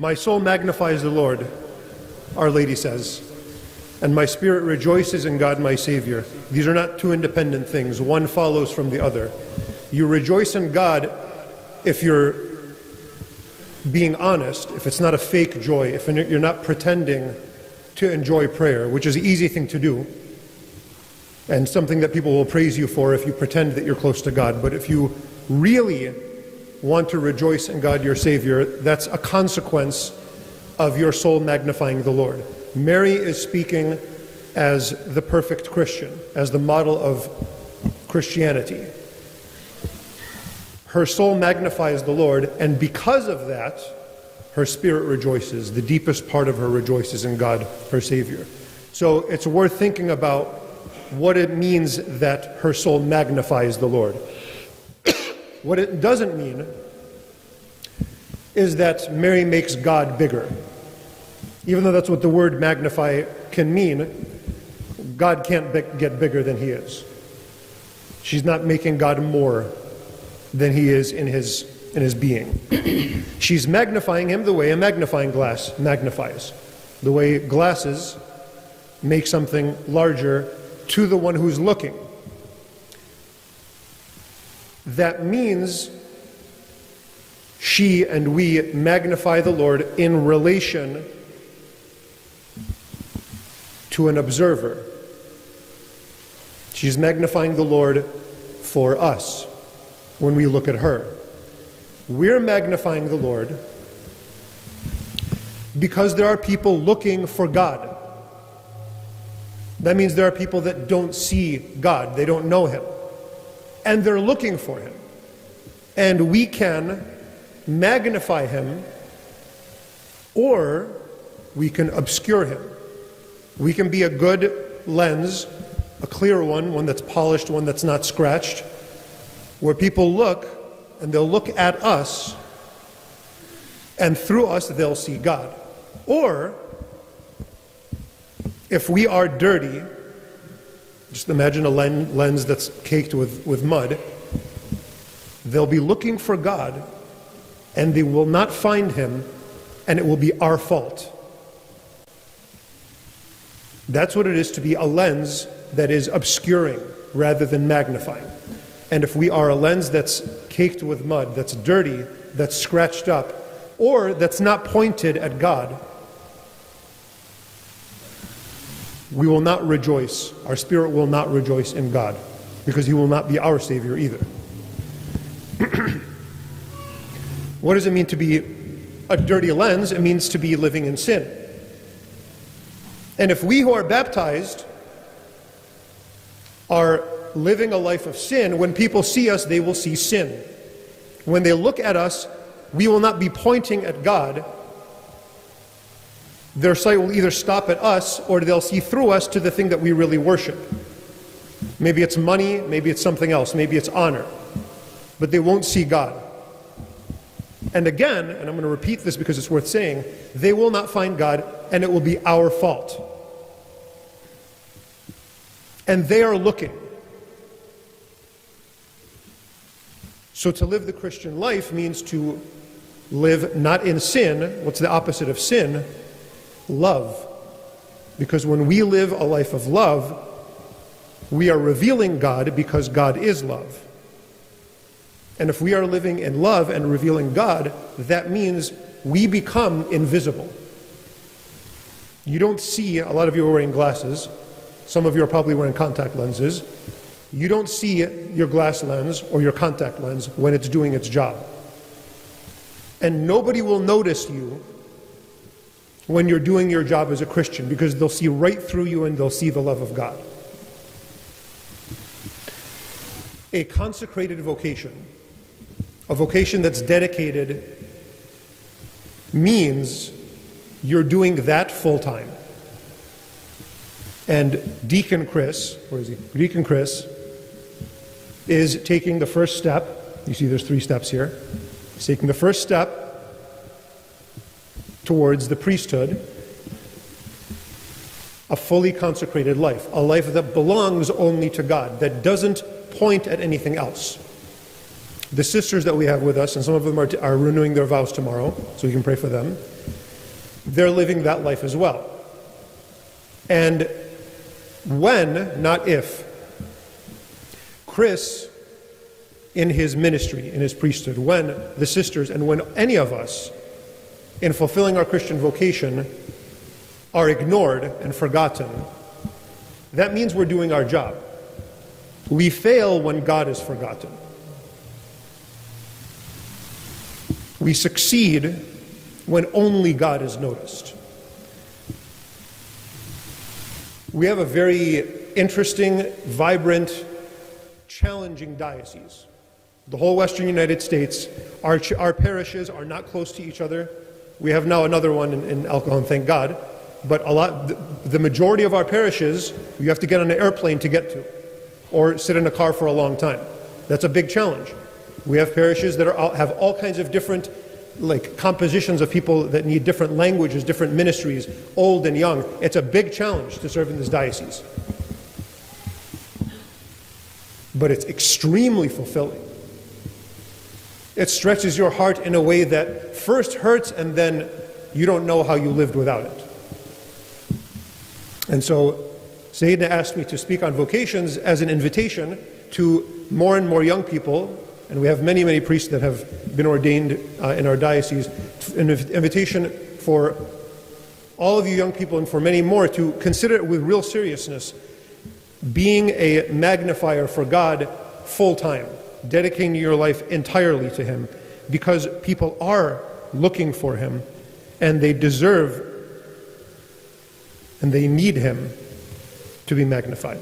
My soul magnifies the Lord, Our Lady says, and my spirit rejoices in God my Savior. These are not two independent things, one follows from the other. You rejoice in God if you're being honest, if it's not a fake joy, if you're not pretending to enjoy prayer, which is an easy thing to do, and something that people will praise you for if you pretend that you're close to God. But if you really want to rejoice in God your Savior, that's a consequence of your soul magnifying the Lord. Mary is speaking as the perfect Christian, as the model of Christianity. Her soul magnifies the Lord, and because of that, her spirit rejoices. The deepest part of her rejoices in God, her Savior. So it's worth thinking about what it means that her soul magnifies the Lord. What it doesn't mean is that Mary makes God bigger. Even though that's what the word magnify can mean, God can't be- get bigger than he is. She's not making God more than he is in his, in his being. She's magnifying him the way a magnifying glass magnifies, the way glasses make something larger to the one who's looking that means she and we magnify the Lord in relation to an observer. She's magnifying the Lord for us when we look at her. We're magnifying the Lord because there are people looking for God. That means there are people that don't see God, they don't know Him and they're looking for him. And we can magnify him or we can obscure him. We can be a good lens, a clear one, one that's polished, one that's not scratched, where people look and they'll look at us and through us they'll see God. Or if we are dirty, just imagine a lens that's caked with, with mud. They'll be looking for God, and they will not find him, and it will be our fault. That's what it is to be a lens that is obscuring rather than magnifying. And if we are a lens that's caked with mud, that's dirty, that's scratched up, or that's not pointed at God, we will not rejoice, our spirit will not rejoice in God, because He will not be our Savior either. what does it mean to be a dirty lens? It means to be living in sin. And if we who are baptized are living a life of sin, when people see us, they will see sin. When they look at us, we will not be pointing at God, their sight will either stop at us or they'll see through us to the thing that we really worship. Maybe it's money, maybe it's something else, maybe it's honor. But they won't see God. And again, and I'm going to repeat this because it's worth saying, they will not find God and it will be our fault. And they are looking. So to live the Christian life means to live not in sin. What's the opposite of sin? Love. Because when we live a life of love, we are revealing God because God is love. And if we are living in love and revealing God, that means we become invisible. You don't see, a lot of you are wearing glasses, some of you are probably wearing contact lenses. You don't see your glass lens or your contact lens when it's doing its job. And nobody will notice you when you're doing your job as a Christian because they'll see right through you and they'll see the love of God. A consecrated vocation, a vocation that's dedicated, means you're doing that full time. And Deacon Chris, where is he? Deacon Chris is taking the first step. You see, there's three steps here. He's taking the first step towards the priesthood a fully consecrated life, a life that belongs only to God, that doesn't point at anything else. the sisters that we have with us, and some of them are, are renewing their vows tomorrow, so we can pray for them, they're living that life as well. And when, not if, Chris, in his ministry, in his priesthood, when the sisters, and when any of us, in fulfilling our Christian vocation, are ignored and forgotten, that means we're doing our job. We fail when God is forgotten. We succeed when only God is noticed. We have a very interesting, vibrant, challenging diocese. The whole western United States, our, our parishes are not close to each other. We have now another one in, in El Cajon, thank God. But a lot, the, the majority of our parishes, you have to get on an airplane to get to, or sit in a car for a long time. That's a big challenge. We have parishes that are, have all kinds of different like compositions of people that need different languages, different ministries, old and young. It's a big challenge to serve in this diocese. But it's extremely fulfilling. It stretches your heart in a way that first hurts and then you don't know how you lived without it. And so, Sayedna asked me to speak on vocations as an invitation to more and more young people and we have many, many priests that have been ordained uh, in our diocese, an invitation for all of you young people and for many more to consider it with real seriousness being a magnifier for God full time, dedicating your life entirely to Him, because people are looking for Him and they deserve and they need Him to be magnified.